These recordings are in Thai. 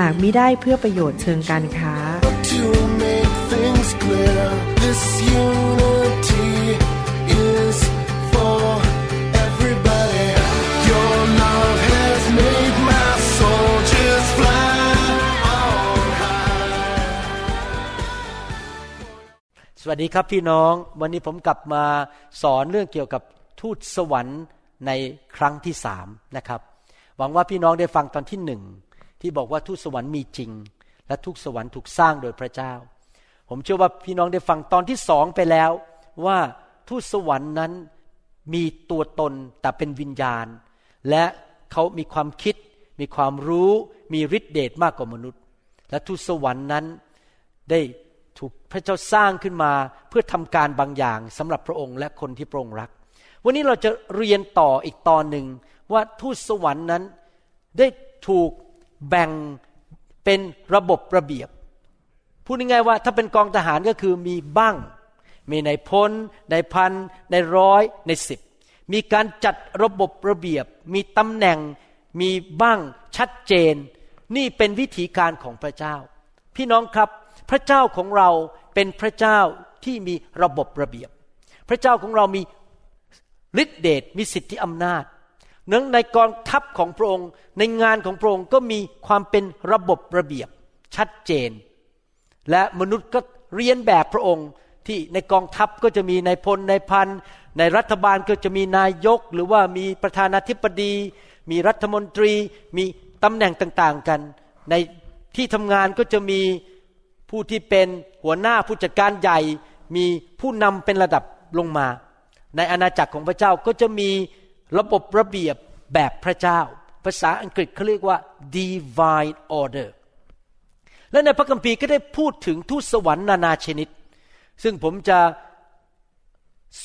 หากมิได้เพื่อประโยชน์เชิงการค้า to make things clear. This unity is for everybody. Your love has made my soul just fly on high. สวัสดีครับพี่น้อง วันนี้ผมกลับมาสอนเรื่องเกี่ยวกับทูตสวรรค์ในครั้งที่สามนะครับ หวังว่าพี่น้องได้ฟังตอนที่หนึ่ง ที่บอกว่าทูตสวรรค์มีจริง และทูตสวรรค์ถูกสร้างโดยพระเจ้า ผมเชื่อว่าพี่น้องได้ฟังตอนที่สองไปแล้วว่าทูตสวรรค์นั้นมีตัวตนแต่เป็นวิญญาณ และเขามีความคิด มีความรู้ มีฤทธิเดชมากกว่ามนุษย์ และทูตสวรรค์นั้นได้ถูกพระเจ้าสร้างขึ้นมาเพื่อทำการบางอย่างสำหรับพระองค์และคนที่พระองค์รัก วันนี้เราจะเรียนต่ออีกตอนหนึ่งว่าทูตสวรรค์นั้นได้ถูก แบ่งเป็นระบบระเบียบ พูดง่ายๆว่าถ้าเป็นกองทหารก็คือมีบ้าง มีในพลในพันในร้อยในสิบมีการจัดระบบระเบียบ มีตำแหน่งมีบ้างชัดเจน นี่เป็นวิธีการของพระเจ้า พี่น้องครับพระเจ้าของเราเป็นพระเจ้าที่มีระบบระเบียบ พระเจ้าของเรามีฤทธิเดชมีสิทธิอำนาจ นื่องในกองทัพของพระองค์ ในงานของพระองค์ก็มีความเป็นระบบระเบียบชัดเจน และมนุษย์ก็เรียนแบบพระองค์ที่ในกองทัพก็จะมีนายพลนายพันในรัฐบาลก็จะมีนายก หรือว่ามีประธานาธิบดี มีรัฐมนตรีมีตำแหน่งต่างๆกัน ในที่ทำงานก็จะมีผู้ที่เป็นหัวหน้าผู้จัดการใหญ่ มีผู้นำเป็นระดับลงมา ในอาณาจักรของพระเจ้าก็จะมี ระบบระเบียบแบบพระเจ้า ภาษาอังกฤษเขาเรียกว่า divine order และในพระคัมภีร์ก็ได้พูดถึงทูตสวรรค์นานาชนิด ซึ่งผมจะ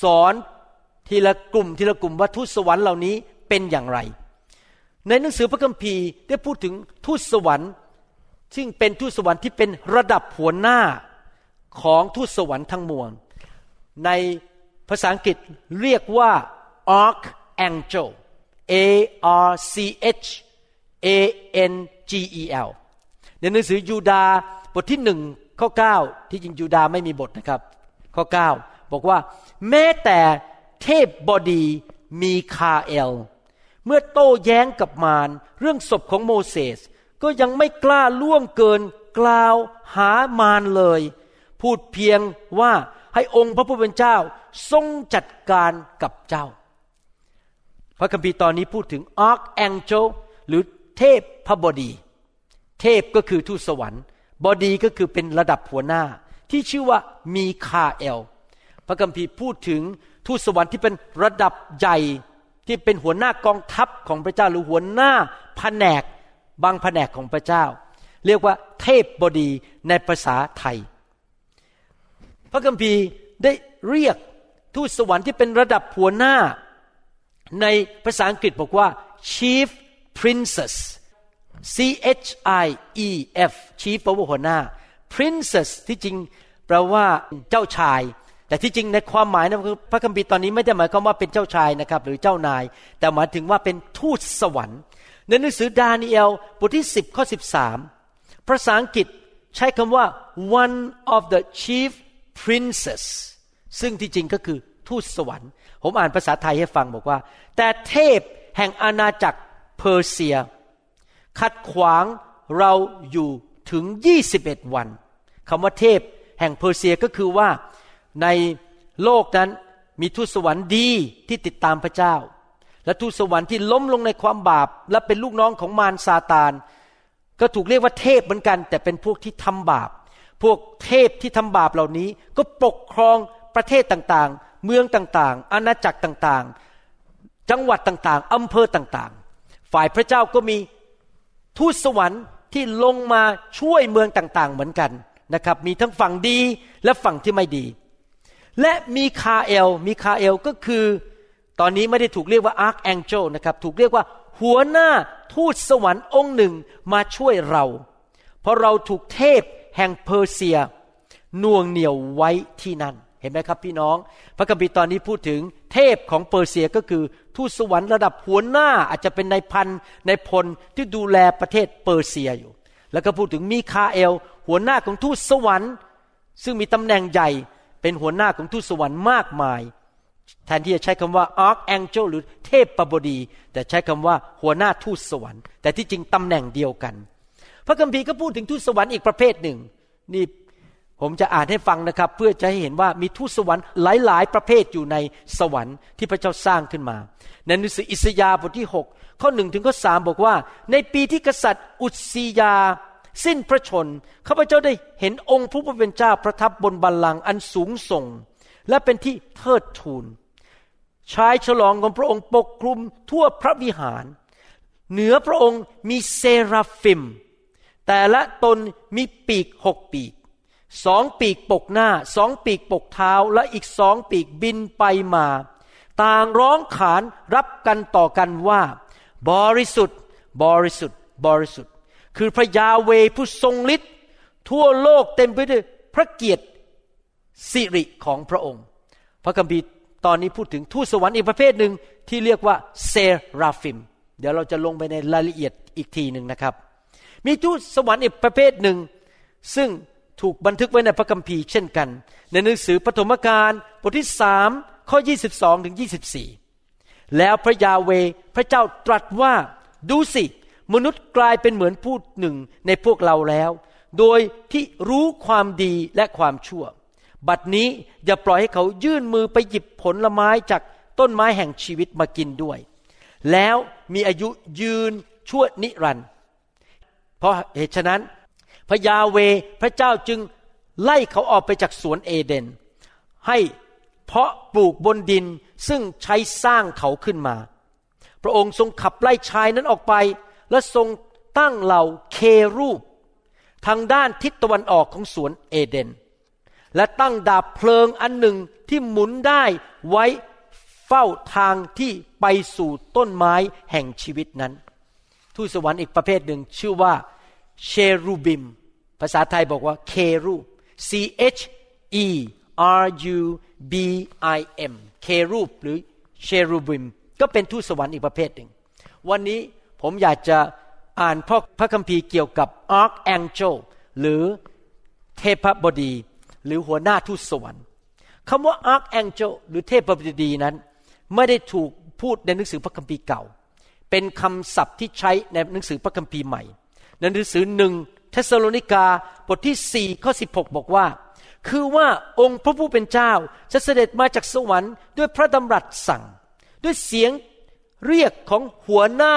สอนทีละกลุ่มทีละกลุ่มว่าทูตสวรรค์เหล่านี้เป็นอย่างไร ในหนังสือพระคัมภีร์ได้พูดถึงทูตสวรรค์ ซึ่งเป็นทูตสวรรค์ที่เป็นระดับหัวหน้าของทูตสวรรค์ทั้งมวลในภาษาอังกฤษเรียกว่า arc angel A R C H A N G E L ในหนังสือยูดาห์บทที่หนึ่งข้อ 9 ที่จริงยูดาห์ไม่มีบทนะครับ ข้อ 9 บอกว่า แม้แต่เทพบดีมีคาเอล เมื่อโต้แย้งกับมารเรื่องศพของโมเสส ก็ยังไม่กล้าล่วงเกินกล่าวหามารเลย พูดเพียงว่าให้องค์พระผู้เป็นเจ้า ทรงจัดการกับเจ้า พระคัมภีร์ตอนนี้พูดถึง archangel หรือเทพพบดี เทพก็คือทูตสวรรค์ บอดีก็คือเป็นระดับหัวหน้า ที่ชื่อว่ามีคาเอล พระคัมภีร์พูดถึงทูตสวรรค์ที่เป็นระดับใหญ่ที่เป็นหัวหน้ากองทัพของพระเจ้าหรือหัวหน้าแผนกบางแผนกของพระเจ้า เรียกว่าเทพบดีในภาษาไทย พระคัมภีร์ได้เรียกทูตสวรรค์ที่เป็นระดับหัวหน้า ในภาษาอังกฤษบอกว่า chief princess C H I E F chief แปลว่าหัวหน้า princess ที่จริงแปลว่าเจ้าชาย แต่ที่จริงในความหมายนะพระคัมภีร์ตอนนี้ไม่ได้หมายความว่าเป็นเจ้าชายนะครับ หรือเจ้านาย แต่หมายถึงว่าเป็นทูตสวรรค์ ในหนังสือดานิเอลบทที่ 10 ข้อ 13 ภาษาอังกฤษใช้คำว่า one of the chief princes ซึ่งที่จริงก็คือทูตสวรรค์ ผมอ่านภาษาไทยให้ฟังบอกว่า แต่เทพแห่งอาณาจักรเพอร์เซีย ขัดขวางเราอยู่ถึง 21 วันคำว่าเทพแห่งเพอร์เซียก็คือว่าในโลกนั้นมีทูตสวรรค์ดีที่ติดตามพระเจ้า และทูตสวรรค์ที่ล้มลงในความบาป และเป็นลูกน้องของมารซาตาน ก็ถูกเรียกว่าเทพเหมือนกัน แต่เป็นพวกที่ทำบาป พวกเทพที่ทำบาปเหล่านี้ก็ปกครองประเทศต่างๆ เมืองต่างๆ อาณาจักรต่างๆ จังหวัดต่างๆ อำเภอต่างๆ ฝ่ายพระเจ้าก็มีทูตสวรรค์ที่ลงมาช่วยเมืองต่างๆ เหมือนกันนะครับ มีทั้งฝั่งดีและฝั่งที่ไม่ดี และมีคาเอล มีคาเอลก็คือ ตอนนี้ไม่ได้ถูกเรียกว่าอาร์คแองเจลนะครับ ถูกเรียกว่าหัวหน้าทูตสวรรค์องค์หนึ่งมาช่วยเรา เพราะเราถูกเทพแห่งเพอร์เซียน่วงเหนี่ยวไว้ที่นั่น เห็นไหมครับพี่น้อง พระคัมภีร์ตอนนี้พูดถึงเทพของเปอร์เซียก็คือทูตสวรรค์ระดับหัวหน้าอาจจะเป็นนายพันนายพลที่ดูแลประเทศเปอร์เซียอยู่ แล้วก็พูดถึงมีคาเอล หัวหน้าของทูตสวรรค์ ซึ่งมีตำแหน่งใหญ่เป็นหัวหน้าของทูตสวรรค์มากมาย แทนที่จะใช้คำว่า archangel หรือเทพปบดี แต่ใช้คำว่าหัวหน้าทูตสวรรค์ แต่ที่จริงตำแหน่งเดียวกัน พระคัมภีร์ก็พูดถึงทูตสวรรค์อีกประเภทหนึ่ง นี่ ผมจะอ่านให้ฟังนะครับ เพื่อจะให้เห็นว่ามีทูตสวรรค์หลาย ๆ ประเภทอยู่ในสวรรค์ที่พระเจ้าสร้างขึ้นมา ในหนังสืออิสยาห์บทที่ 6 ข้อหนึ่งถึงข้อสามบอกว่า ในปีที่กษัตริย์อุซียา สิ้นพระชนข้าพเจ้าได้เห็นองค์พระผู้เป็นเจ้าประทับบนบัลลังก์อันสูงส่ง และเป็นที่เทิดทูนชายฉลองของพระองค์ปกคลุมทั่วพระวิหาร เหนือพระองค์มีเซราฟิม แต่ละตนมีปีกหกปีก สองปีกปกหน้าสองปีกปกเท้าและอีกสองปีกบินไปมา ต่างร้องขานรับกันต่อกันว่า บริสุทธิ์ บริสุทธิ์ บริสุทธิ์ คือพระยาเวผู้ทรงฤทธิ์ทั่วโลกเต็มไปด้วยพระเกียรติสิริของพระองค์ พระคัมภีร์ตอนนี้พูดถึงทูตสวรรค์อีกประเภทหนึ่งที่เรียกว่าเซราฟิม เดี๋ยวเราจะลงไปในรายละเอียดอีกทีหนึ่งนะครับ มีทูตสวรรค์อีกประเภทหนึ่ง ซึ่ง ถูกบันทึกไว้ในพระคัมภีร์เช่นกัน ในหนังสือปฐมกาลบทที่สามข้อ 22ถึง24 แล้วพระยาเวพระเจ้าตรัสว่าดูสิ มนุษย์กลายเป็นเหมือนผู้หนึ่งในพวกเราแล้ว โดยที่รู้ความดีและความชั่ว บัดนี้อย่าปล่อยให้เขายื่นมือไปหยิบผลไม้จากต้นไม้แห่งชีวิตมากินด้วย แล้วมีอายุยืนชั่วนิรันดร์เพราะเหตุฉะนั้น พระยาเวพระเจ้าจึงไล่เขาออกไปจากสวนเอเดน ให้เพาะปลูกบนดินซึ่งใช้สร้างเขาขึ้นมา พระองค์ทรงขับไล่ชายนั้นออกไป และทรงตั้งเหล่าเครูป ทางด้านทิศตะวันออกของสวนเอเดน และตั้งดาบเพลิงอันหนึ่งที่หมุนได้ไว้เฝ้าทางที่ไปสู่ต้นไม้แห่งชีวิตนั้น ทูตสวรรค์อีกประเภทหนึ่งชื่อว่าเชรูบิม ภาษาไทยบอกว่าเครูป C H E R U B I M เครูปหรือเชรูบิม ก็เป็นทูตสวรรค์อีกประเภทหนึ่ง วันนี้ผมอยากจะอ่านพระพระคัมภีร์เกี่ยวกับ Archangel หรือเทพบดี หรือหัวหน้าทูตสวรรค์คำว่า Archangel หรือเทพบดีนั้น ไม่ได้ถูกพูดในหนังสือพระคัมภีร์เก่า เป็นคำศัพท์ที่ใช้ในหนังสือพระคัมภีร์ใหม่ในหนังสือหนึ่ง เธสะโลนิกาบทที่ 4 ข้อ 16 บอกว่า คือว่าองค์พระผู้เป็นเจ้าจะเสด็จมาจากสวรรค์ด้วยพระดำรัสสั่ง ด้วยเสียงเรียกของหัวหน้า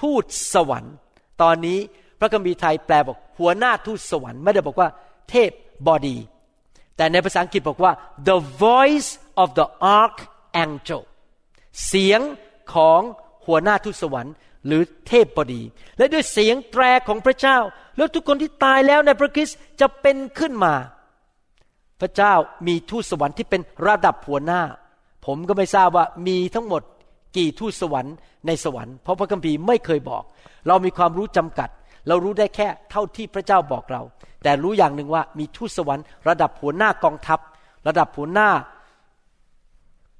ทูตสวรรค์ ตอนนี้พระคัมภีร์ไทยแปลบอกหัวหน้าทูตสวรรค์ไม่ได้บอกว่า เทพบดี แต่ในภาษาอังกฤษบอกว่า the voice of the archangel เสียงของหัวหน้าทูตสวรรค์ หรือเทพบดี และด้วยเสียงแตรของพระเจ้า แล้วทุกคนที่ตายแล้วในพระคริสต์จะเป็นขึ้นมา พระเจ้ามีทูตสวรรค์ที่เป็นระดับหัวหน้า ผมก็ไม่ทราบว่ามีทั้งหมดกี่ทูตสวรรค์ในสวรรค์เพราะพระคัมภีร์ไม่เคยบอก เรามีความรู้จำกัด เรารู้ได้แค่เท่าที่พระเจ้าบอกเรา แต่รู้อย่างหนึ่งว่ามีทูตสวรรค์ระดับหัวหน้ากองทัพ ระดับหัวหน้า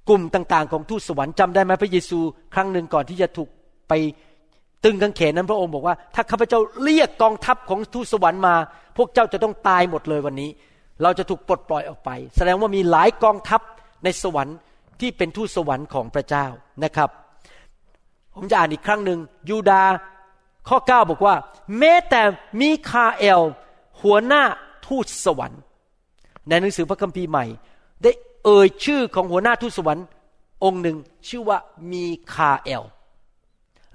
กลุ่มต่างๆ ของทูตสวรรค์จำได้ไหมพระเยซู ครั้งหนึ่งก่อนที่จะถูกไป ตึงกางเขนนั้นพระองค์บอกว่า ถ้าข้าพเจ้าเรียกกองทัพของทูตสวรรค์มา พวกเจ้าจะต้องตายหมดเลยวันนี้ เราจะถูกปลดปล่อยออกไป แสดงว่ามีหลายกองทัพในสวรรค์ที่เป็นทูตสวรรค์ของพระเจ้านะครับ ผมจะอ่านอีกครั้งหนึ่งยูดาข้อ 9 บอกว่า แม้แต่มีคาเอล หัวหน้าทูตสวรรค์ ในหนังสือพระคัมภีร์ใหม่ ได้เอ่ยชื่อของหัวหน้าทูตสวรรค์ องค์หนึ่งชื่อว่ามีคาเอล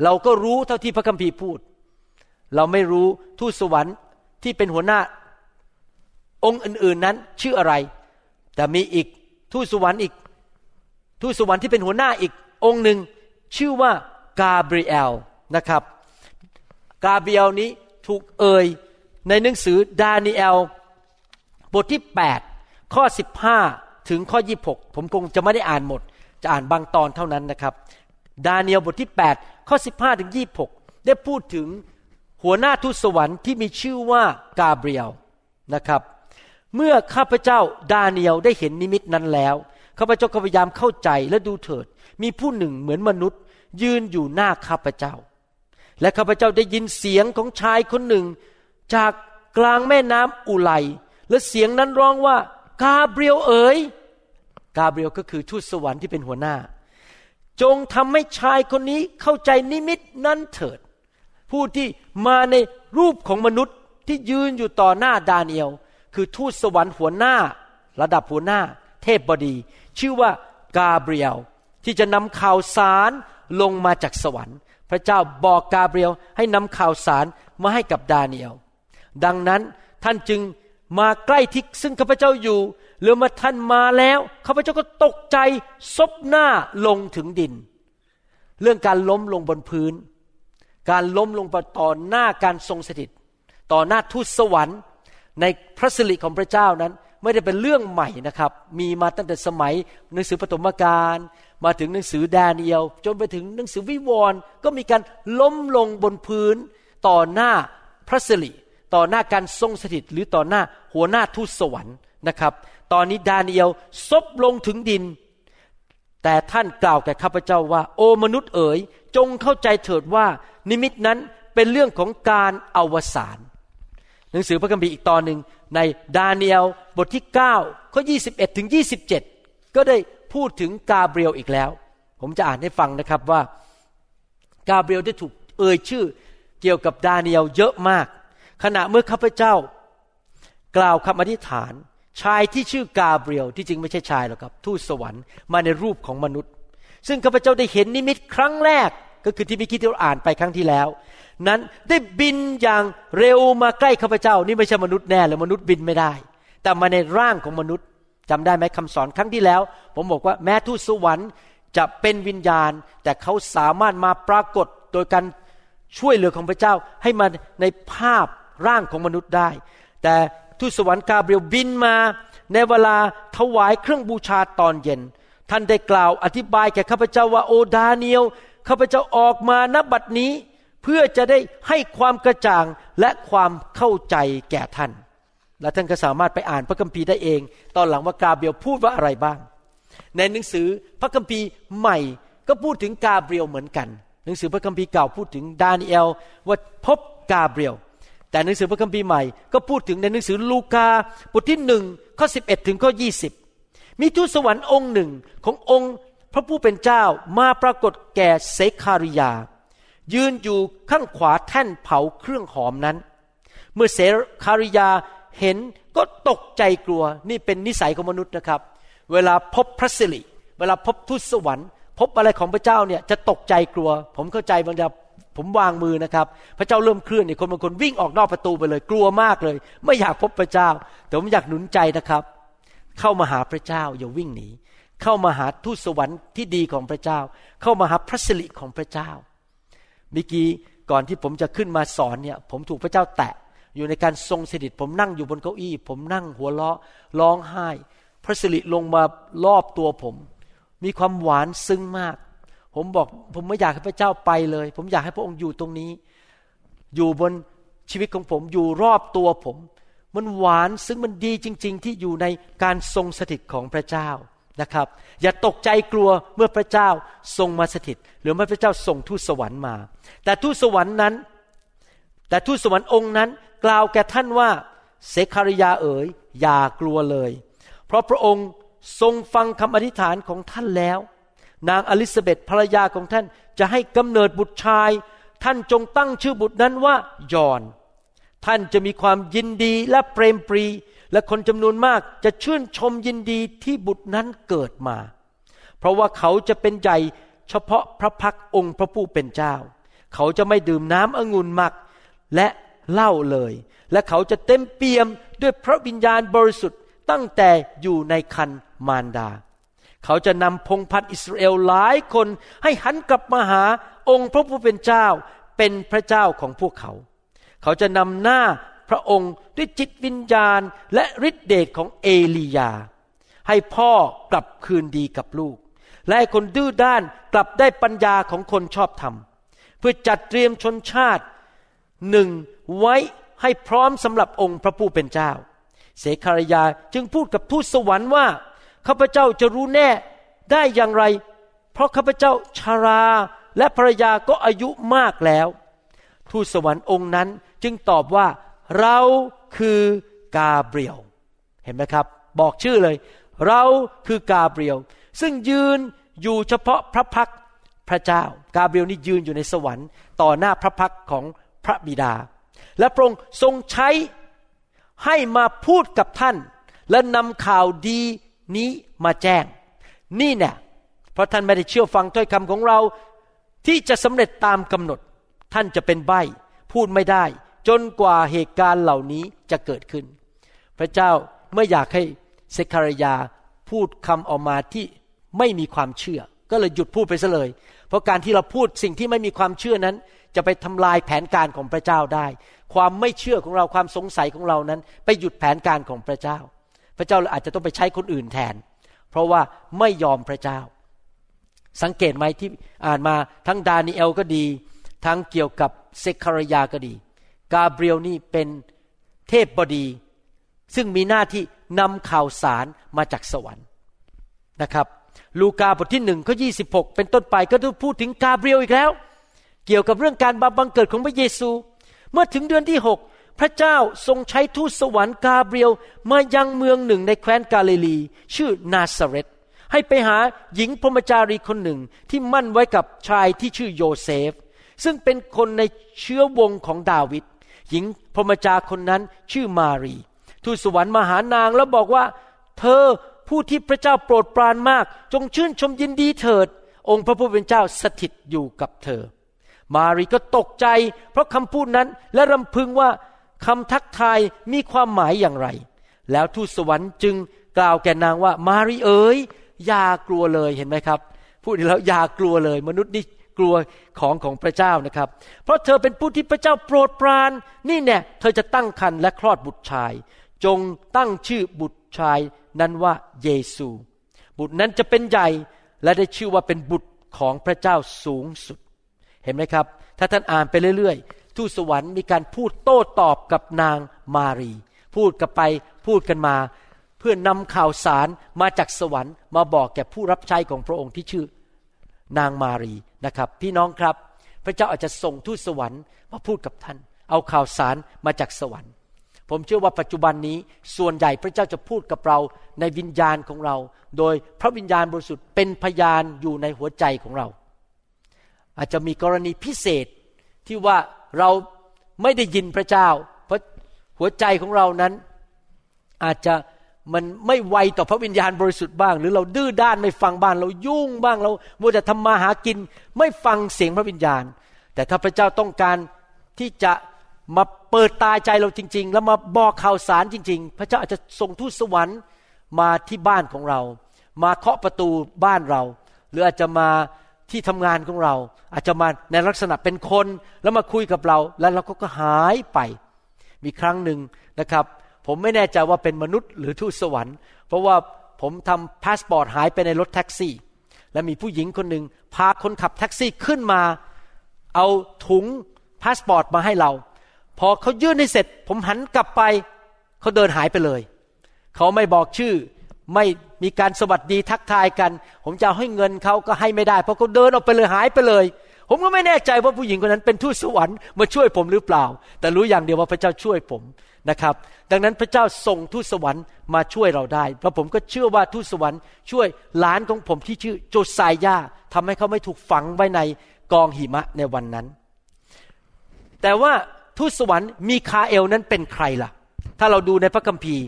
เราก็รู้เท่าที่พระคัมภีร์พูด เราไม่รู้ทูตสวรรค์ที่เป็นหัวหน้า องค์อื่น ๆนั้นชื่ออะไร แต่มีอีกทูตสวรรค์อีก ทูตสวรรค์ที่เป็นหัวหน้าอีกองค์หนึ่งชื่อว่ากาเบรียลนะครับ กาเบรียลนี้ถูกเอ่ยในหนังสือดาเนียลบทที่ 8 ข้อ 15 ถึงข้อ 26 ผมคงจะไม่ได้อ่านหมด จะอ่านบางตอนเท่านั้นนะครับ ดาเนียลบทที่ 8 ข้อ 15 ถึง 26 ได้พูดถึงหัวหน้าทูตสวรรค์ที่มีชื่อว่ากาเบรียลนะครับ เมื่อข้าพเจ้าดาเนียลได้เห็นนิมิตนั้นแล้วข้าพเจ้าก็พยายามเข้าใจและดูเถิด มีผู้หนึ่งเหมือนมนุษย์ ยืนอยู่หน้าข้าพเจ้า และข้าพเจ้าได้ยินเสียงของชายคนหนึ่ง จากกลางแม่น้ำอุไลและเสียงนั้นร้องว่ากาเบรียลเอ๋ยกาเบรียลก็คือทูตสวรรค์ที่เป็นหัวหน้า จงทำให้ชายคนนี้เข้าใจนิมิตนั้นเถิด ผู้ที่มาในรูปของมนุษย์ที่ยืนอยู่ต่อหน้าดาเนียลคือทูตสวรรค์หัวหน้า ระดับหัวหน้า เทพบดี ชื่อว่ากาเบรียลที่จะนำข่าวสารลงมาจากสวรรค์ พระเจ้าบอกกาเบรียลให้นำข่าวสารมาให้กับดาเนียลดังนั้นท่านจึง มาใกล้ที่ซึ่งข้าพเจ้าอยู่ เมื่อท่านมาแล้วข้าพเจ้าก็ตกใจซบหน้าลงถึงดิน เรื่องการล้มลงบนพื้น การล้มลงต่อหน้าการทรงสถิต ต่อหน้าทูตสวรรค์ ในพระสิริของพระเจ้านั้นไม่ได้เป็นเรื่องใหม่นะครับ มีมาตั้งแต่สมัยหนังสือปฐมกาลมาถึงหนังสือดาเนียลจนไปถึงหนังสือวิวรณ์ก็มีการล้มลงบนพื้นต่อหน้าพระสิริ ต่อหน้าการทรงสถิตหรือต่อหน้าหัวหน้าทูตสวรรค์นะครับ ตอนนี้ดาเนียลซบลงถึงดิน แต่ท่านกล่าวแก่ข้าพเจ้าว่า โอมนุษย์เอ๋ยจงเข้าใจเถิดว่า นิมิตนั้นเป็นเรื่องของการอวสานหนังสือพระคัมภีร์อีกตอนหนึ่งในดาเนียลบทที่9ข้อ21ถึง27 ก็ได้พูดถึงกาเบรียลอีกแล้ว ผมจะอ่านให้ฟังนะครับว่ากาเบรียลได้ถูกเอ่ยชื่อเกี่ยวกับดาเนียลเยอะมาก ขณะเมื่อข้าพเจ้ากล่าวคำอธิษฐาน ชายที่ชื่อกาเบรียลที่จริงไม่ใช่ชายหรอกครับ ทูตสวรรค์มาในรูปของมนุษย์ ซึ่งข้าพเจ้าได้เห็นนิมิตครั้งแรกก็คือที่มิคิดที่เราอ่านไปครั้งที่แล้ว นั้นได้บินอย่างเร็วมาใกล้ข้าพเจ้า นี่ไม่ใช่มนุษย์แน่เลยมนุษย์บินไม่ได้ แต่มาในร่างของมนุษย์จำได้ไหมคำสอนครั้งที่แล้ว ผมบอกว่าแม้ทูตสวรรค์จะเป็นวิญญาณ แต่เขาสามารถมาปรากฏโดยการช่วยเหลือของพระเจ้าให้มาในภาพ ร่างของมนุษย์ได้ แต่ทูตสวรรค์กาเบรียลบินมาในเวลาถวายเครื่องบูชาตอนเย็น ท่านได้กล่าวอธิบายแก่ข้าพเจ้าว่าโอดาเนียลข้าพเจ้าออกมาณบัดนี้ เพื่อจะได้ให้ความกระจ่างและความเข้าใจแก่ท่าน และท่านก็สามารถไปอ่านพระคัมภีร์ได้เอง ตอนหลังว่ากาเบรียลพูดว่าอะไรบ้าง ในหนังสือพระคัมภีร์ใหม่ก็พูดถึงกาเบรียลเหมือนกัน หนังสือพระคัมภีร์เก่าพูดถึงดานิเอลว่าพบกาเบรียล แต่หนังสือพระคัมภีร์ใหม่ก็พูดถึงในหนังสือลูกาบทที่หนึ่งข้อ11ถึงข้อ20มีทูตสวรรค์องค์หนึ่งขององค์พระผู้เป็นเจ้ามาปรากฏแก่เซคาริยา ยืนอยู่ข้างขวาแท่นเผาเครื่องหอมนั้น เมื่อเซคาริยาเห็นก็ตกใจกลัวนี่เป็นนิสัยของมนุษย์นะครับ เวลาพบพระสิริเวลาพบทูตสวรรค์ พบอะไรของพระเจ้าเนี่ยจะตกใจกลัว ผมเข้าใจบางที ผมวางมือนะครับ พระเจ้าเริ่มเคลื่อนเนี่ยคนบางคนวิ่งออกนอกประตูไปเลย กลัวมากเลย ไม่อยากพบพระเจ้า แต่ผมอยากหนุนใจนะครับ เข้ามาหาพระเจ้าอย่าวิ่งหนีเข้ามาหาทูตสวรรค์ที่ดีของพระเจ้า เข้ามาหาพระสิริของพระเจ้าเมื่อกี้ก่อนที่ผมจะขึ้นมาสอนเนี่ย ผมถูกพระเจ้าแตะอยู่ในการทรงสถิตผมนั่งอยู่บนเก้าอี้ ผมนั่งหัวเราะร้องไห้ พระสิริลงมารอบตัวผม มีความหวานซึ้งมาก ผมบอก ผมไม่อยากให้พระเจ้าไปเลย ผมอยากให้พระองค์อยู่ตรงนี้ อยู่บนชีวิตของผมอยู่รอบตัวผม มันหวานซึ่งมันดีจริง ๆ ที่อยู่ในการทรงสถิตของพระเจ้านะครับ อย่าตกใจกลัวเมื่อพระเจ้าทรงมาสถิต หรือเมื่อพระเจ้าส่งทูตสวรรค์มา แต่ทูตสวรรค์นั้น แต่ทูตสวรรค์องค์นั้น กล่าวแก่ท่านว่าเสคาริยาเอ๋ยอย่ากลัวเลย เพราะพระองค์ทรงฟังคำอธิษฐานของท่านแล้ว นางอลิซาเบธภรรยาของท่านจะให้กำเนิดบุตรชาย ท่านจงตั้งชื่อบุตรนั้นว่ายอน ท่านจะมีความยินดีและเปรมปรี และคนจำนวนมากจะชื่นชมยินดีที่บุตรนั้นเกิดมา เพราะว่าเขาจะเป็นใหญ่เฉพาะพระพักองค์พระผู้เป็นเจ้า เขาจะไม่ดื่มน้ำองุ่นหมักและเหล้าเลย และเขาจะเต็มเปี่ยมด้วยพระวิญญาณบริสุทธิ์ตั้งแต่อยู่ในคันมารดา เขาจะนำพงพันอิสราเอลหลายคนให้หันกลับมาหาองค์พระผู้เป็นเจ้าเป็นพระเจ้าของพวกเขา เขาจะนำหน้าพระองค์ด้วยจิตวิญญาณและฤทธิเดชของเอลียา ให้พ่อกลับคืนดีกับลูก และให้คนดื้อด้านกลับได้ปัญญาของคนชอบธรรม เพื่อจัดเตรียมชนชาติหนึ่งไว้ให้พร้อมสำหรับองค์พระผู้เป็นเจ้า เสคารยาจึงพูดกับทูตสวรรค์ว่า ข้าพเจ้าจะรู้แน่ได้อย่างไร เพราะข้าพเจ้าชาราและภรรยาก็อายุมากแล้ว ทูตสวรรค์องค์นั้นจึงตอบว่าเราคือกาเบรียลเห็นไหมครับ บอกชื่อเลย เราคือกาเบรียลซึ่งยืนอยู่เฉพาะพระพักพระเจ้า กาเบรียลนี่ยืนอยู่ในสวรรค์ต่อหน้าพระพักของพระบิดา และพระองค์ทรงใช้ให้มาพูดกับท่าน และนำข่าวดี นี้มาแจ้ง นี่เนี่ยเพราะท่านไม่ได้เชื่อฟังถ้อยคำของเรา ที่จะสำเร็จตามกำหนด ท่านจะเป็นใบ้พูดไม่ได้ จนกว่าเหตุการณ์เหล่านี้จะเกิดขึ้น พระเจ้าไม่อยากให้เซคารยาพูดคำออกมาที่ไม่มีความเชื่อ ก็เลยหยุดพูดไปซะเลย เพราะการที่เราพูดสิ่งที่ไม่มีความเชื่อนั้น จะไปทำลายแผนการของพระเจ้าได้ ความไม่เชื่อของเราความสงสัยของเรานั้น ไปหยุดแผนการของพระเจ้า พระเจ้าอาจจะต้องไปใช้คนอื่นแทน เพราะว่าไม่ยอมพระเจ้า สังเกตไหมที่อ่านมาทั้งดานิเอลก็ดี ทั้งเกี่ยวกับเซคารยาก็ดี กาเบรียลนี่เป็นเทพบดี ซึ่งมีหน้าที่นำข่าวสารมาจากสวรรค์นะครับลูกาบทที่หนึ่งข้อยีเป็นต้นไปก็ต้องพูดถึงกาเบรียลอีกแล้ว เกี่ยวกับเรื่องการบังเกิดของพระเยซู เมื่อถึงเดือนที่หก พระเจ้าทรงใช้ทูตสวรรค์กาเบรียลมายังเมืองหนึ่งในแคว้นกาลิลี ชื่อนาซาเรตให้ไปหาหญิงพรหมจารีคนหนึ่งที่มั่นไว้กับชายที่ชื่อโยเซฟ ซึ่งเป็นคนในเชื้อวงของดาวิดหญิงพรหมจาคนนั้นชื่อมารี ทูตสวรรค์มาหานางแล้วบอกว่า เธอผู้ที่พระเจ้าโปรดปรานมาก จงชื่นชมยินดีเถิด องค์พระผู้เป็นเจ้าสถิตอยู่กับเธอ มารีก็ตกใจ เพราะคำพูดนั้นและรำพึงว่า คำทักทายมีความหมายอย่างไร แล้วทูตสวรรค์จึงกล่าวแก่นางว่ามารีเอ๋ยอย่ากลัวเลยเห็นไหมครับ พูดแล้วอย่ากลัวเลย มนุษย์นี่กลัวของของพระเจ้านะครับ เพราะเธอเป็นผู้ที่พระเจ้าโปรดปราน นี่แน่เธอจะตั้งครรภ์และคลอดบุตรชาย จงตั้งชื่อบุตรชายนั้นว่าเยซู บุตรนั้นจะเป็นใหญ่และได้ชื่อว่าเป็นบุตรของพระเจ้าสูงสุด เห็นไหมครับ ถ้าท่านอ่านไปเรื่อย ทูตสวรรค์มีการพูดโต้ตอบกับนางมารี พูดกันไปพูดกันมา เพื่อนำข่าวสารมาจากสวรรค์ มาบอกแก่ผู้รับใช้ของพระองค์ที่ชื่อนางมารีนะครับ พี่น้องครับ พระเจ้าอาจจะส่งทูตสวรรค์มาพูดกับท่าน เอาข่าวสารมาจากสวรรค์ ผมเชื่อว่าปัจจุบันนี้ส่วนใหญ่พระเจ้าจะพูดกับเราในวิญญาณของเรา โดยพระวิญญาณบริสุทธิ์เป็นพยานอยู่ในหัวใจของเรา อาจจะมีกรณีพิเศษที่ว่า เราไม่ได้ยินพระเจ้า เพราะหัวใจของเรานั้น อาจจะมันไม่ไวต่อพระวิญญาณบริสุทธิ์บ้าง หรือเราดื้อด้านไม่ฟังบ้านเรายุ่งบ้างเรามัวแต่ทำมาหากินไม่ฟังเสียงพระวิญญาณ แต่ถ้าพระเจ้าต้องการที่จะมาเปิดตาใจเราจริง ๆ แล้วมาบอกข่าวสารจริง ๆ พระเจ้าอาจจะส่งทูตสวรรค์มาที่บ้านของเรา มาเคาะประตูบ้านเรา หรืออาจจะมา ที่ทำงานของเรา อาจจะมาในลักษณะเป็นคนแล้วมาคุยกับเรา แล้วเราก็หายไป มีครั้งหนึ่งนะครับ ผมไม่แน่ใจว่าเป็นมนุษย์หรือทูตสวรรค์ เพราะว่าผมทำพาสปอร์ตหายไปในรถแท็กซี่ และมีผู้หญิงคนหนึ่งพาคนขับแท็กซี่ขึ้นมา เอาถุงพาสปอร์ตมาให้เรา พอเขายื่นให้เสร็จ ผมหันกลับไปเขาเดินหายไปเลย เขาไม่บอกชื่อไม่ มีการสวัสดีทักทายกัน ผมจะเอาให้เงินเขาก็ให้ไม่ได้ เพราะเขาเดินออกไปเลยหายไปเลย ผมก็ไม่แน่ใจว่าผู้หญิงคนนั้นเป็นทูตสวรรค์มาช่วยผมหรือเปล่า แต่รู้อย่างเดียวว่าพระเจ้าช่วยผมนะครับ ดังนั้นพระเจ้าส่งทูตสวรรค์มาช่วยเราได้แล้วผมก็เชื่อว่าทูตสวรรค์ช่วยหลานของผมที่ชื่อโจไซยาทำให้เขาไม่ถูกฝังไว้ในกองหิมะในวันนั้น แต่ว่าทูตสวรรค์มีคาเอลนั้นเป็นใครล่ะ ถ้าเราดูในพระคัมภีร์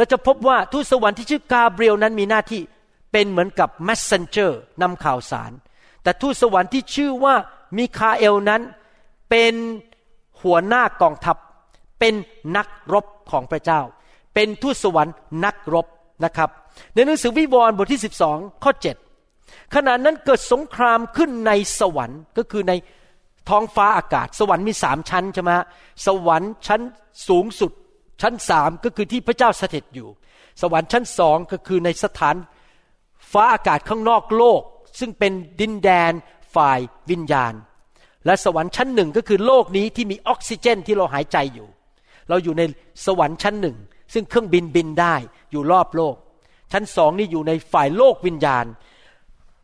เราจะพบว่าทูตสวรรค์ที่ชื่อกาเบรียลนั้นมีหน้าที่เป็นเหมือนกับ messenger นำข่าวสาร แต่ทูตสวรรค์ที่ชื่อว่ามีคาเอลนั้น เป็นหัวหน้ากองทัพ เป็นนักรบของพระเจ้า เป็นทูตสวรรค์นักรบนะครับ ในหนังสือวิวรณ์บทที่ 12 ข้อ 7 ขณะนั้นเกิดสงครามขึ้นในสวรรค์ก็คือในท้องฟ้าอากาศ สวรรค์มีสามชั้นใช่ไหมสวรรค์ชั้นสูงสุด ชั้นสามก็คือที่พระเจ้าสถิตอยู่ สวรรค์ชั้นสองก็คือในสถานฟ้าอากาศข้างนอกโลก ซึ่งเป็นดินแดนฝ่ายวิญญาณ และสวรรค์ชั้นหนึ่งก็คือโลกนี้ที่มีออกซิเจนที่เราหายใจอยู่ เราอยู่ในสวรรค์ชั้นหนึ่งซึ่งเครื่องบินบินได้อยู่รอบโลก ชั้นสองนี่อยู่ในฝ่ายโลกวิญญาณ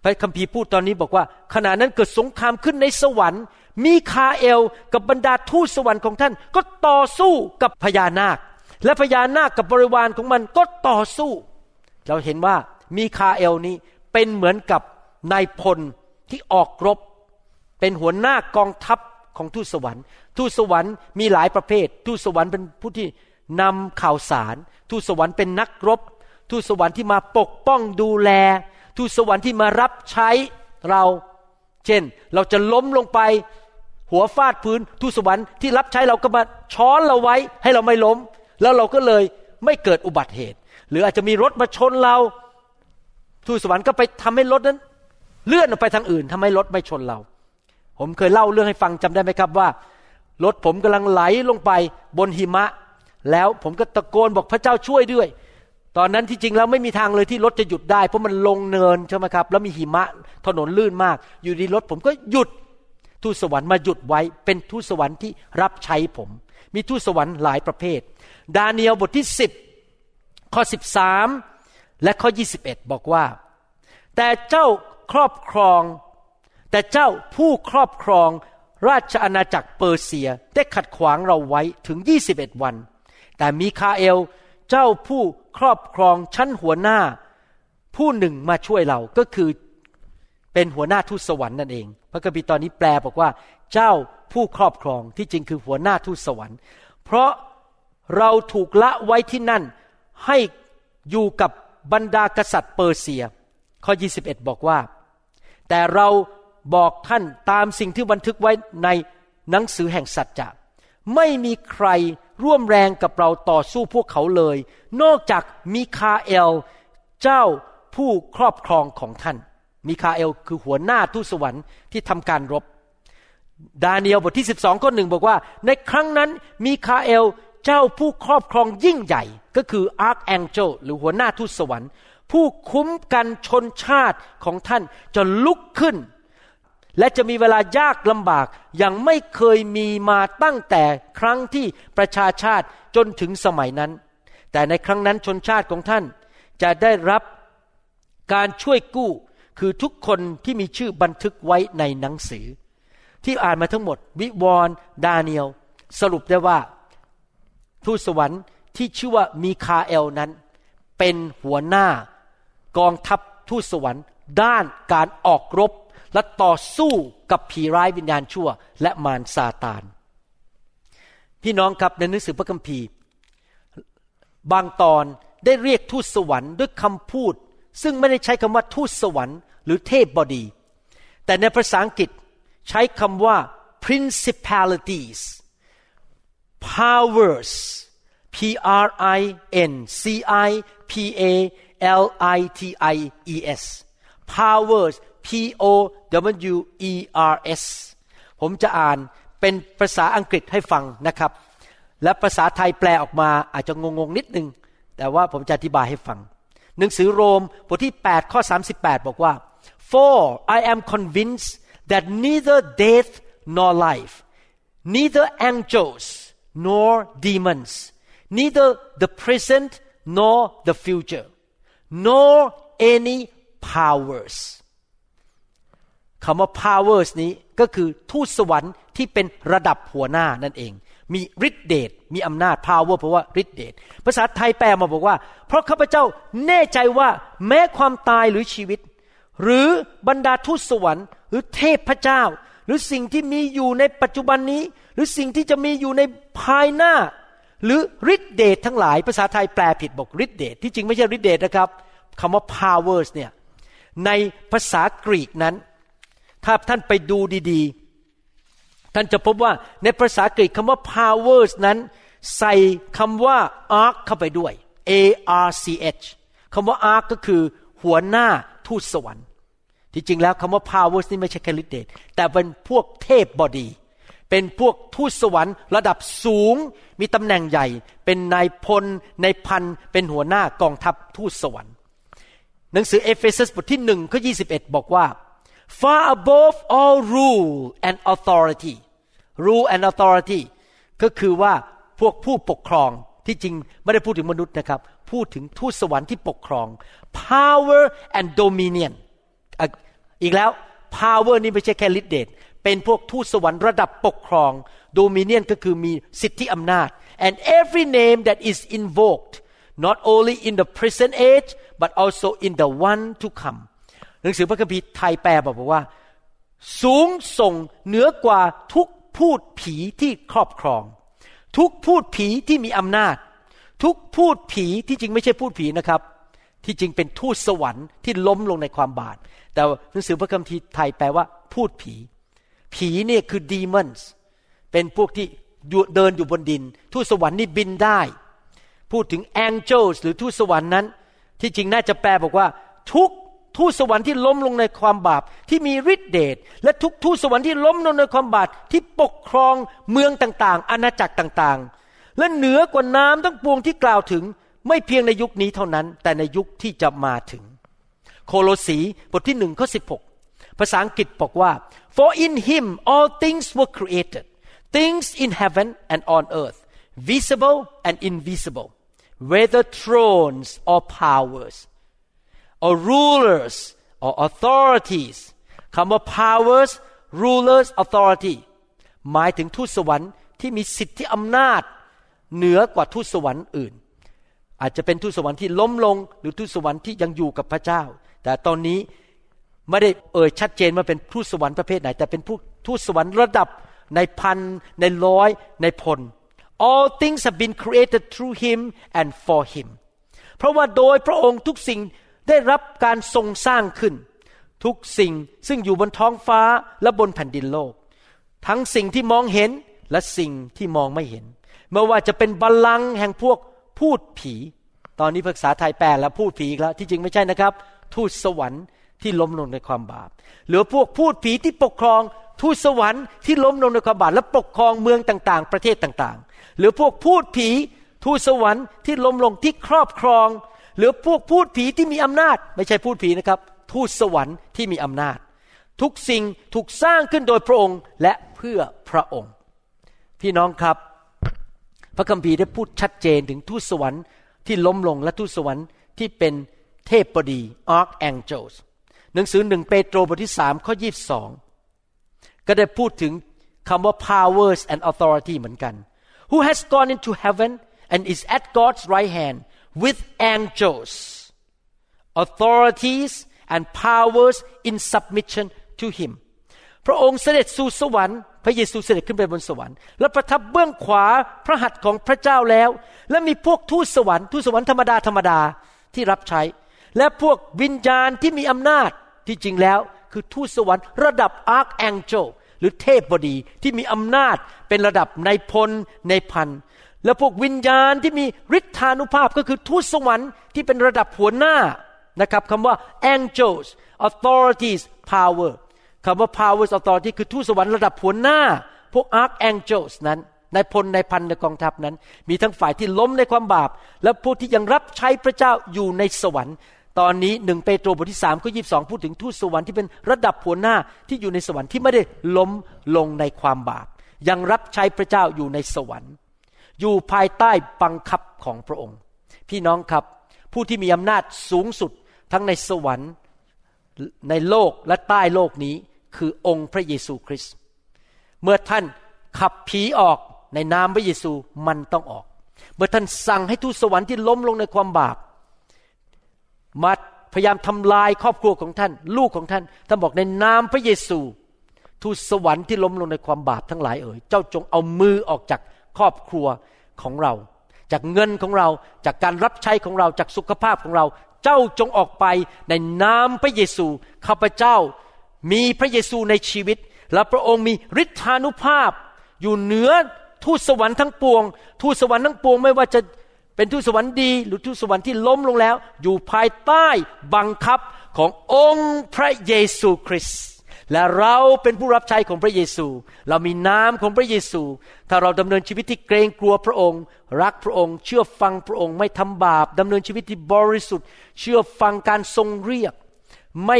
พระคัมภีร์พูดตอนนี้บอกว่าขณะนั้นเกิดสงครามขึ้นในสวรรค์ มีคาเอลกับบรรดาทูตสวรรค์ของท่าน ก็ต่อสู้กับพญานาค และพญานาคกับบริวารของมันก็ต่อสู้ เราเห็นว่ามีคาเอลนี้เป็นเหมือนกับนายพลที่ออกรบ เป็นหัวหน้ากองทัพของทูตสวรรค์ ทูตสวรรค์มีหลายประเภท ทูตสวรรค์เป็นผู้ที่นำข่าวสาร ทูตสวรรค์เป็นนักรบ ทูตสวรรค์ที่มาปกป้องดูแล ทูตสวรรค์ที่มารับใช้เรา เช่น เราจะล้มลงไป หัวฟาดพื้นทูตสวรรค์ที่รับใช้เราก็มาช้อนเราไว้ให้เราไม่ล้ม แล้วเราก็เลยไม่เกิดอุบัติเหตุ หรืออาจจะมีรถมาชนเราทูตสวรรค์ก็ไปทำให้รถนั้น เลื่อนออกไปทางอื่นทำให้รถไม่ชนเรา ผมเคยเล่าเรื่องให้ฟังจำได้ไหมครับว่ารถผมกำลังไหลลงไปบนหิมะ แล้วผมก็ตะโกนบอกพระเจ้าช่วยด้วย ตอนนั้นที่จริงแล้วไม่มีทางเลยที่รถจะหยุดได้ เพราะมันลงเนินใช่ไหมครับ แล้วมีหิมะถนนลื่นมาก อยู่ดีรถผมก็หยุด ทูตสวรรค์มาหยุดไว้เป็นทูตสวรรค์ที่รับใช้ผม มีทูตสวรรค์หลายประเภท ดาเนียลบทที่ 10 ข้อ 13 และข้อ 21 บอกว่า แต่เจ้าครอบครอง แต่เจ้าผู้ครอบครองราชอาณาจักรเปอร์เซียได้ขัดขวางเราไว้ถึง 21 วัน แต่มีคาเอลเจ้าผู้ครอบครองชั้นหัวหน้า ผู้หนึ่งมาช่วยเราก็คือ เป็นหัวหน้าทูตสวรรค์นั่นเอง พระคัมภีร์ตอนนี้แปลบอกว่า เจ้าผู้ครอบครองที่จริงคือหัวหน้าทูตสวรรค์ เพราะเราถูกละไว้ที่นั่นให้อยู่กับบรรดากษัตริย์เปอร์เซีย ข้อ 21 บอกว่า แต่เราบอกท่านตามสิ่งที่บันทึกไว้ในหนังสือแห่งสัจจะไม่มีใครร่วมแรงกับเราต่อสู้พวกเขาเลย นอกจากมิคาเอล เจ้าผู้ครอบครองของท่าน มิคาเอลคือหัวหน้าทูตสวรรค์ที่ทำการรบ ดาเนียลบทที่ 12ข้อหนึ่งบอกว่า ในครั้งนั้นมิคาเอลเจ้าผู้ครอบครองยิ่งใหญ่ ก็คืออาร์คแองเจลหรือหัวหน้าทูตสวรรค์ ผู้คุ้มกันชนชาติของท่านจะลุกขึ้น และจะมีเวลายากลำบากอย่างไม่เคยมีมาตั้งแต่ครั้งที่ประชาชาติจนถึงสมัยนั้น แต่ในครั้งนั้นชนชาติของท่านจะได้รับการช่วยกู้ คือทุกคนที่มีชื่อบันทึกไว้ในหนังสือ ที่อ่านมาทั้งหมด วิวรณ์ดาเนียลสรุปได้ว่าทูตสวรรค์ที่ชื่อว่ามีคาเอลนั้น เป็นหัวหน้ากองทัพทูตสวรรค์ ด้านการออกรบ และต่อสู้กับผีร้ายวิญญาณชั่ว และมารซาตาน พี่น้องครับในหนังสือพระคัมภีร์ บางตอนได้เรียกทูตสวรรค์ด้วยคำพูด ซึ่งไม่ได้ใช้คำว่าทูตสวรรค์หรือเทพบดี แต่ในภาษาอังกฤษใช้คำว่า principalities powers P R I N C I P A L I T I E S powers P O W E R S ผมจะอ่านเป็นภาษาอังกฤษให้ฟังนะครับ และภาษาไทยแปลออกมาอาจจะงงๆนิดนึง แต่ว่าผมจะอธิบายให้ฟัง หนังสือโรมบทที่ 8 ข้อ 38 บอกว่า for I am convinced that neither death nor life neither angels nor demons neither the present nor the future nor any powers คำว่า powers นี้ก็คือทูตสวรรค์ที่เป็นระดับหัวหน้านั่นเอง มีฤทธิเดชมีอำนาจ power เพราะว่าฤทธิเดชภาษาไทยแปลมาบอกว่า เพราะข้าพเจ้าแน่ใจว่าแม้ความตายหรือชีวิต หรือบรรดาทูตสวรรค์ หรือเทพเจ้า หรือสิ่งที่มีอยู่ในปัจจุบันนี้ หรือสิ่งที่จะมีอยู่ในภายหน้า หรือฤทธิเดชทั้งหลาย ภาษาไทยแปลผิดบอกฤทธิเดชที่จริงไม่ใช่ฤทธิเดชนะครับคำว่า powers เนี่ยในภาษากรีกนั้น ถ้าท่านไปดูดีๆ ท่านจะพบว่าในภาษากรีกคำว่า powers นั้น ใส่คำว่า arch เข้าไปด้วย a r c h คำว่า ark ก็คือหัวหน้าทูตสวรรค์ ที่จริงแล้วคำว่า powers นี่ไม่ใช่แค่ฤทธิเดชแต่เป็นพวกเทพบดี เป็นพวกทูตสวรรค์ระดับสูง มีตำแหน่งใหญ่ เป็นนายพลนายพัน เป็นหัวหน้ากองทัพทูตสวรรค์ หนังสือเอเฟซัสบทที่หนึ่งข้อยีบอกว่า far above all rule and authority rule and authority ก็คือว่าพวกผู้ปกครองที่จริงไม่ได้พูดถึงมนุษย์นะครับ พูดถึงทูตสวรรค์ที่ปกครอง power and dominion อีกแล้ว power นี่ไม่ใช่แค่ฤทธิเดชเป็นพวกทูตสวรรค์ระดับปกครอง dominion ก็คือมีสิทธิอำนาจ and every name that is invoked not only in the present age but also in the one to come หนังสือพระคัมภีร์ไทยแปลบอกว่า สูงส่งเหนือกว่าทุก พูดผีที่ครอบครอง ทุกพูดผีที่มีอำนาจ ทุกพูดผีที่จริงไม่ใช่พูดผีนะครับ ที่จริงเป็นทูตสวรรค์ที่ล้มลงในความบาปแต่หนังสือพระคัมภีร์ไทยแปลว่า พูดผี ผีเนี่ยคือ demons เป็นพวกที่เดินอยู่บนดิน ทูตสวรรค์นี่บินได้ พูดถึง angels หรือทูตสวรรค์นั้น ที่จริงน่าจะแปลบอกว่า ทุก ทูตสวรรค์ที่ล้มลงในความบาปที่มีฤทธิเดชและทุกทูตสวรรค์ที่ล้มลงในความบาปที่ปกครองเมืองต่างๆ อาณาจักรต่างๆ และเหนือกว่าน้ำทั้งปวงที่กล่าวถึงไม่เพียงในยุคนี้เท่านั้น แต่ในยุคที่จะมาถึง โคโลสีบทที่หนึ่งข้อสิบหกภาษาอังกฤษบอกว่า for in him all things were created things in heaven and on earth visible and invisible whether thrones or powers or rulers or authorities คำว่า powers rulers authority หมายถึงทูตสวรรค์ที่มีสิทธิอำนาจ เหนือกว่าทูตสวรรค์อื่น อาจจะเป็นทูตสวรรค์ที่ล้มลง หรือทูตสวรรค์ที่ยังอยู่กับพระเจ้า แต่ตอนนี้ไม่ได้เอ่ยชัดเจนว่าเป็นทูตสวรรค์ประเภทไหน แต่เป็นผู้ทูตสวรรค์ระดับในพันในร้อยในพล all things have been created through him and for him เพราะว่าโดยพระองค์ทุกสิ่ง ได้รับการทรงสร้างขึ้น ทุกสิ่งซึ่งอยู่บนท้องฟ้าและบนแผ่นดินโลก ทั้งสิ่งที่มองเห็นและสิ่งที่มองไม่เห็นไม่ว่าจะเป็นบัลลังก์แห่งพวกพูดผี ตอนนี้ภาษาไทยแปลแล้วพูดผีแล้วที่จริงไม่ใช่นะครับ ทูตสวรรค์ที่ล้มลงในความบาปหรือพวกพูดผีที่ปกครองทูตสวรรค์ที่ล้มลงในความบาปและปกครองเมืองต่าง ๆ ประเทศต่างๆ หรือพวกพูดผีทูตสวรรค์ที่ล้มลงที่ครอบครอง หรือพวกพูดผีที่มีอำนาจ ไม่ใช่พูดผีนะครับ ทูตสวรรค์ที่มีอำนาจ ทุกสิ่งถูกสร้างขึ้นโดยพระองค์และเพื่อพระองค์ พี่น้องครับ พระคัมภีร์ได้พูดชัดเจนถึงทูตสวรรค์ที่ล้มลงและทูตสวรรค์ที่เป็นเทพบดี archangels หนังสือหนึ่งเปโตรบทที่สามข้อยีบสองก็ได้พูดถึงคำว่า powers and authority เหมือนกัน who has gone into heaven and is at God's right hand with angels authorities and powers in submission to him พระองค์เสด็จสู่สวรรค์พระเยซูเสด็จขึ้นไปบนสวรรค์และประทับเบื้องขวาพระหัตถ์ของพระเจ้าแล้ว และมีพวกทูตสวรรค์ทูตสวรรค์ธรรมดาธรรมดาที่รับใช้ และพวกวิญญาณที่มีอำนาจที่จริงแล้วคือทูตสวรรค์ระดับอาร์คแองเจลหรือเทพบดีที่มีอำนาจเป็นระดับในพลในพัน และพวกวิญญาณที่มีฤทธานุภาพก็คือทูตสวรรค์ที่เป็นระดับหัวหน้านะครับคำว่า angels authorities power คำว่า powers authority คือทูตสวรรค์ระดับหัวหน้า พวก archangels นั้นในพลในพันในกองทัพนั้น มีทั้งฝ่ายที่ล้มในความบาป และพวกที่ยังรับใช้พระเจ้าอยู่ในสวรรค์ ตอนนี้หนึ่งเปโตรบทที่สามข้อยีบสองพูดถึงทูตสวรรค์ที่เป็นระดับหัวหน้าที่อยู่ในสวรรค์ที่ไม่ได้ล้มลงในความบาป ยังรับใช้พระเจ้าอยู่ในสวรรค์ อยู่ภายใต้บังคับของพระองค์ พี่น้องครับ ผู้ที่มีอำนาจสูงสุดทั้งในสวรรค์ในโลกและใต้โลกนี้คือองค์พระเยซูคริสต์เมื่อท่านขับผีออกในนามพระเยซูมันต้องออก เมื่อท่านสั่งให้ทูตสวรรค์ที่ล้มลงในความบาปมาพยายามทำลายครอบครัวของท่าน ลูกของท่านท่านบอกในนามพระเยซู ทูตสวรรค์ที่ล้มลงในความบาปทั้งหลายเอ๋ยเจ้าจงเอามือออกจาก ครอบครัวของเรา จากเงินของเราจากการรับใช้ของเราจากสุขภาพของเรา เจ้าจงออกไปในนามพระเยซูข้าพเจ้ามีพระเยซูในชีวิต และพระองค์มีฤทธานุภาพ อยู่เหนือทูตสวรรค์ทั้งปวง ทูตสวรรค์ทั้งปวงไม่ว่าจะเป็นทูตสวรรค์ดี หรือทูตสวรรค์ที่ล้มลงแล้ว อยู่ภายใต้บังคับขององค์พระเยซูคริสต์ และเราเป็นผู้รับใช้ของพระเยซู เรามีน้ำของพระเยซู ถ้าเราดำเนินชีวิตที่เกรงกลัวพระองค์ รักพระองค์ เชื่อฟังพระองค์ ไม่ทำบาปดำเนินชีวิตที่บริสุทธิ์ เชื่อฟังการทรงเรียก ไม่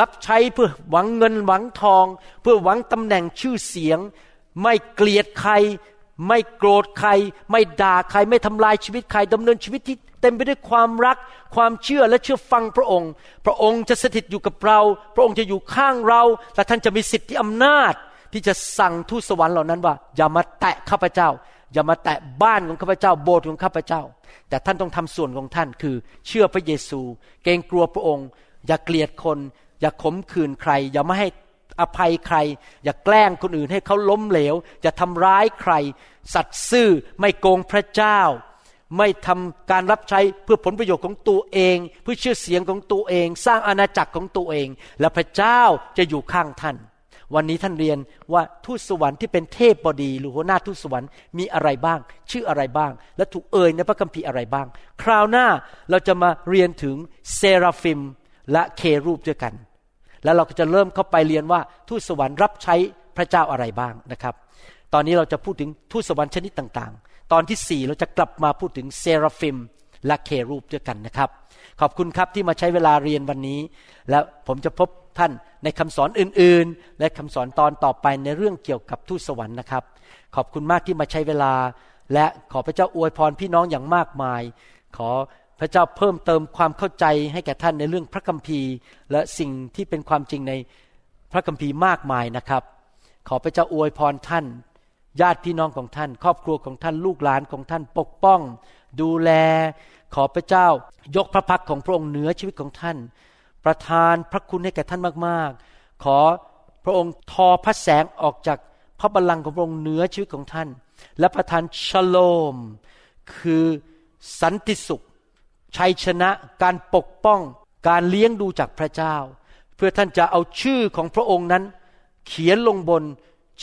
รับใช้เพื่อหวังเงินหวังทอง เพื่อหวังตำแหน่งชื่อเสียง ไม่เกลียดใคร ไม่โกรธใคร ไม่ด่าใคร ไม่ทำลายชีวิตใครดำเนินชีวิตที่ เต็มไปด้วยความรัก ความเชื่อและเชื่อฟังพระองค์ พระองค์จะสถิตอยู่กับเรา พระองค์จะอยู่ข้างเรา และท่านจะมีสิทธิอำนาจ ที่จะสั่งทูตสวรรค์เหล่านั้นว่า อย่ามาแตะข้าพเจ้า อย่ามาแตะบ้านของข้าพเจ้า โบสถ์ของข้าพเจ้า แต่ท่านต้องทำส่วนของท่านคือ เชื่อพระเยซู เกรงกลัวพระองค์ อย่าเกลียดคน อย่าขมขื่นใคร อย่าไม่ให้อภัยใคร อย่าแกล้งคนอื่นให้เขาล้มเหลวอย่าทำร้ายใคร สัตย์ซื่อไม่โกงพระเจ้า ไม่ทำการรับใช้เพื่อผลประโยชน์ของตัวเอง เพื่อชื่อเสียงของตัวเอง สร้างอาณาจักรของตัวเอง และพระเจ้าจะอยู่ข้างท่าน วันนี้ท่านเรียนว่าทูตสวรรค์ที่เป็นเทพบดี หรือหัวหน้าทูตสวรรค์มีอะไรบ้าง ชื่ออะไรบ้าง และถูกเอ่ยในพระคัมภีร์อะไรบ้าง คราวหน้าเราจะมาเรียนถึงเซราฟิมและเครูปด้วยกัน แล้วเราก็จะเริ่มเข้าไปเรียนว่าทูตสวรรค์รับใช้พระเจ้าอะไรบ้างนะครับ ตอนนี้เราจะพูดถึงทูตสวรรค์ชนิดต่าง ตอนที่สี่เราจะกลับมาพูดถึงเซราฟิมและเครูปด้วยกันนะครับ ขอบคุณครับที่มาใช้เวลาเรียนวันนี้ แล้วผมจะพบท่านในคำสอนอื่นๆ และคำสอนตอนต่อไปในเรื่องเกี่ยวกับทูตสวรรค์นะครับ ขอบคุณมากที่มาใช้เวลา และขอพระเจ้าอวยพรพี่น้องอย่างมากมาย ขอพระเจ้าเพิ่มเติมความเข้าใจให้แก่ท่านในเรื่องพระคัมภีร์ และสิ่งที่เป็นความจริงในพระคัมภีร์มากมายนะครับ ขอพระเจ้าอวยพรท่าน ญาติพี่น้องของท่าน ครอบครัวของท่านลูกหลานของท่านปกป้อง ดูแล ขอพระเจ้ายกพระพักของพระองค์เหนือชีวิตของท่าน ประทานพระคุณให้แก่ท่านมากๆ ขอพระองค์ทอพระแสงออกจากพระบัลลังก์ของพระองค์เหนือชีวิตของท่าน และประทานชโลม คือสันติสุข ชัยชนะการปกป้องการเลี้ยงดูจากพระเจ้า เพื่อท่านจะเอาชื่อของพระองค์นั้น เขียนลงบน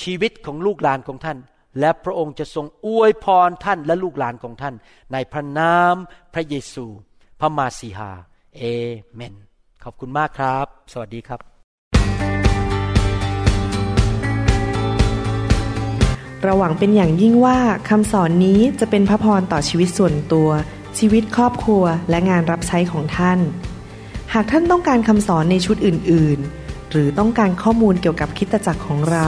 ชีวิตของลูกหลานของท่าน และพระองค์จะทรงอวยพรท่านและลูกหลานของท่าน ในพระนามพระเยซู พระมาสีหาเอเมน ขอบคุณมากครับ สวัสดีครับ เราหวังเป็นอย่างยิ่งว่าคำสอนนี้จะเป็นพระพรต่อชีวิตส่วนตัว ชีวิตครอบครัวและงานรับใช้ของท่าน หากท่านต้องการคำสอนในชุดอื่น ๆ หรือต้องการข้อมูลเกี่ยวกับคริสตจักรของเรา